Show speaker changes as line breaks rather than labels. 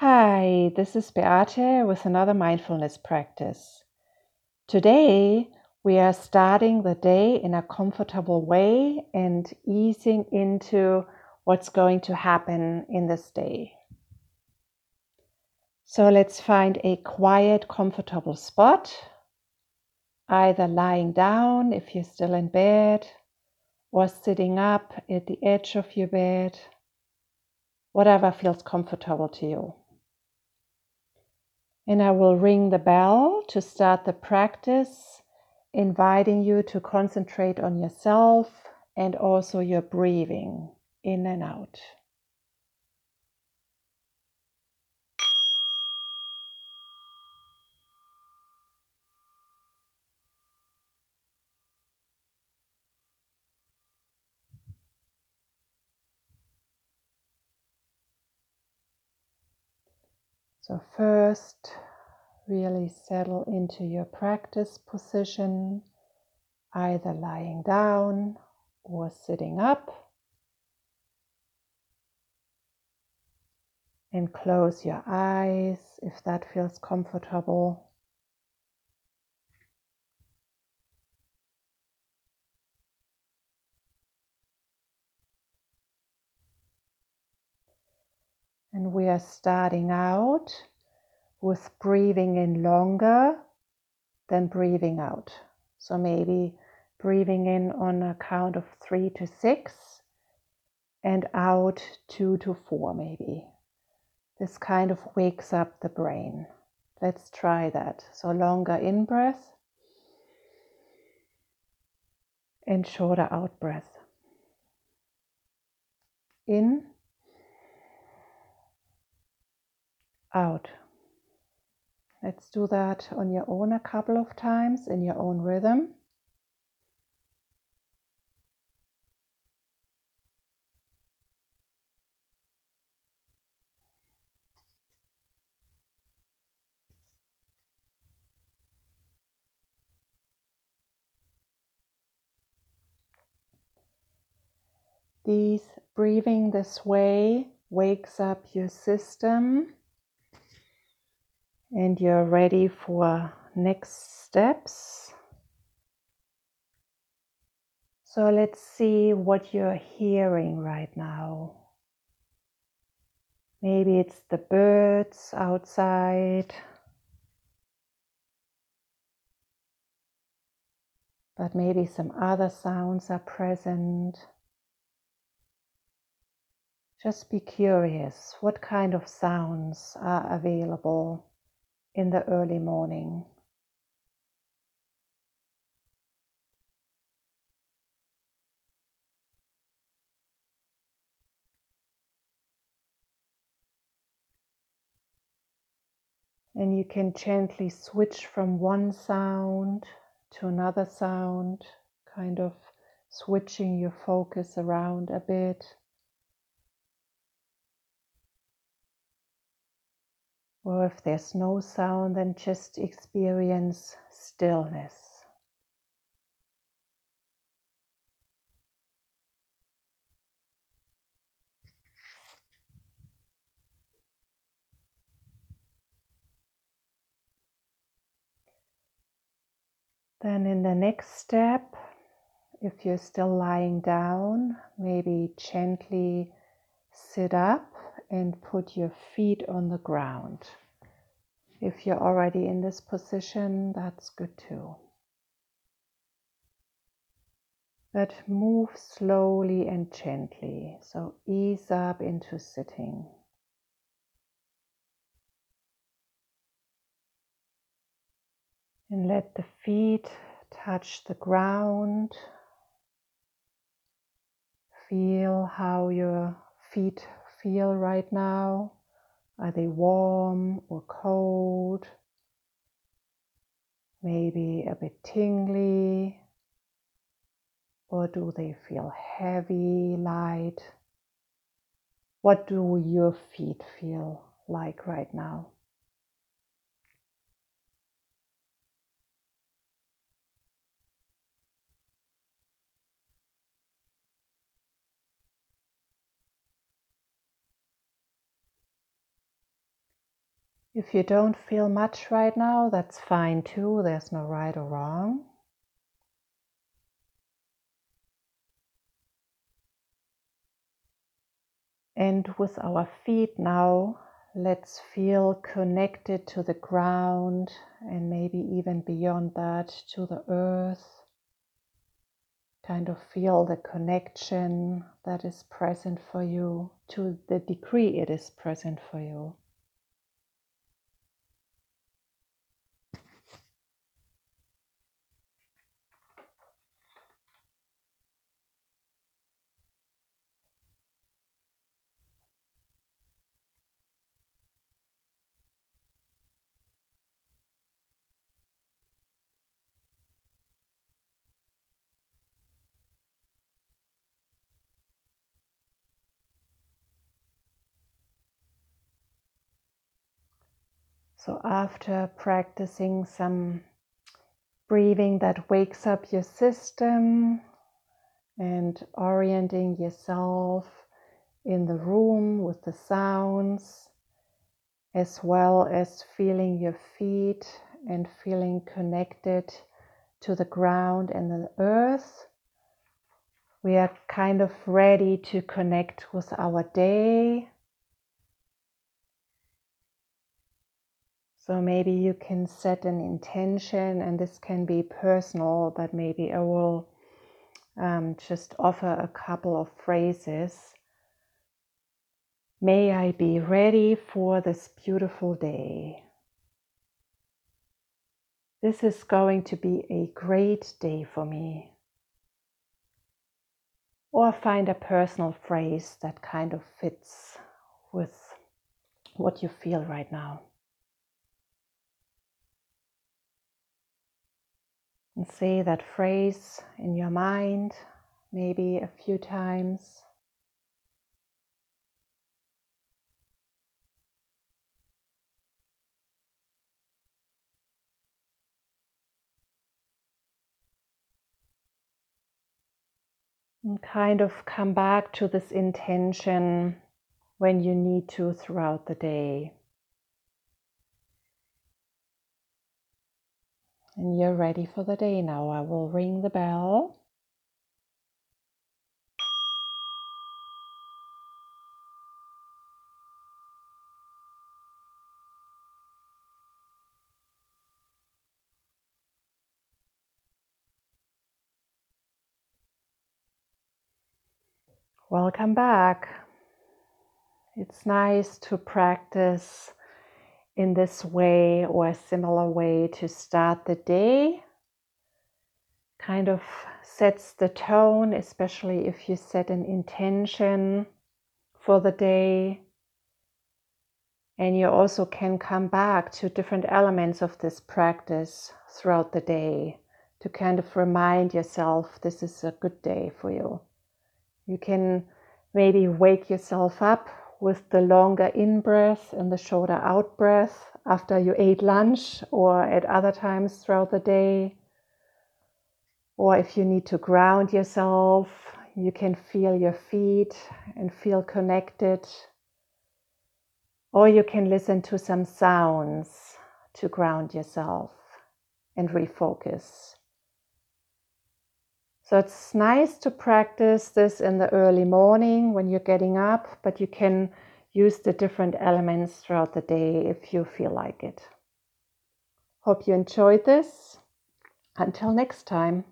Hi, this is Beate with another mindfulness practice. Today, we are starting the day in a comfortable way and easing into what's going to happen in this day. So let's find a quiet, comfortable spot, either lying down if you're still in bed, or sitting up at the edge of your bed, whatever feels comfortable to you. And I will ring the bell to start the practice, inviting you to concentrate on yourself and also your breathing in and out. So, first, really settle into your practice position, either lying down or sitting up. And close your eyes if that feels comfortable. And we are starting out with breathing in longer than breathing out. So maybe breathing in on a count of three to six and out two to four, maybe. This kind of wakes up the brain. Let's try that. So longer in breath and shorter out breath. In, out. Let's do that on your own a couple of times in your own rhythm. These breathing this way wakes up your system and you're ready for next steps. So let's see what you're hearing right now. Maybe it's the birds outside, but maybe some other sounds are present. Just be curious what kind of sounds are available in the early morning. And you can gently switch from one sound to another sound, kind of switching your focus around a bit. Or if there's no sound, then just experience stillness. Then, in the next step, if you're still lying down, maybe gently sit up and put your feet on the ground. If you're already in this position, that's good too. But move slowly and gently, so ease up into sitting. And let the feet touch the ground. Feel how your feet feel right now. Are they warm or cold? Maybe a bit tingly? Or do they feel heavy, light? What do your feet feel like right now? If you don't feel much right now, that's fine too. There's no right or wrong. And with our feet now, let's feel connected to the ground and maybe even beyond that to the earth. Kind of feel the connection that is present for you to the degree it is present for you. So, after practicing some breathing that wakes up your system and orienting yourself in the room with the sounds, as well as feeling your feet and feeling connected to the ground and the earth, we are kind of ready to connect with our day So maybe you can set an intention, and this can be personal, but maybe I will um, just offer a couple of phrases. May I be ready for this beautiful day. This is going to be a great day for me. Or find a personal phrase that kind of fits with what you feel right now. And say that phrase in your mind maybe a few times. And kind of come back to this intention when you need to throughout the day. And you're ready for the day now. I will ring the bell. Welcome back. It's nice to practice in this way or a similar way to start the day. Kind of sets the tone, especially if you set an intention for the day. And you also can come back to different elements of this practice throughout the day to kind of remind yourself this is a good day for you. You can maybe wake yourself up with the longer in breath and the shorter out breath after you ate lunch or at other times throughout the day. Or if you need to ground yourself, you can feel your feet and feel connected. Or you can listen to some sounds to ground yourself and refocus. So it's nice to practice this in the early morning when you're getting up, but you can use the different elements throughout the day if you feel like it. Hope you enjoyed this. Until next time.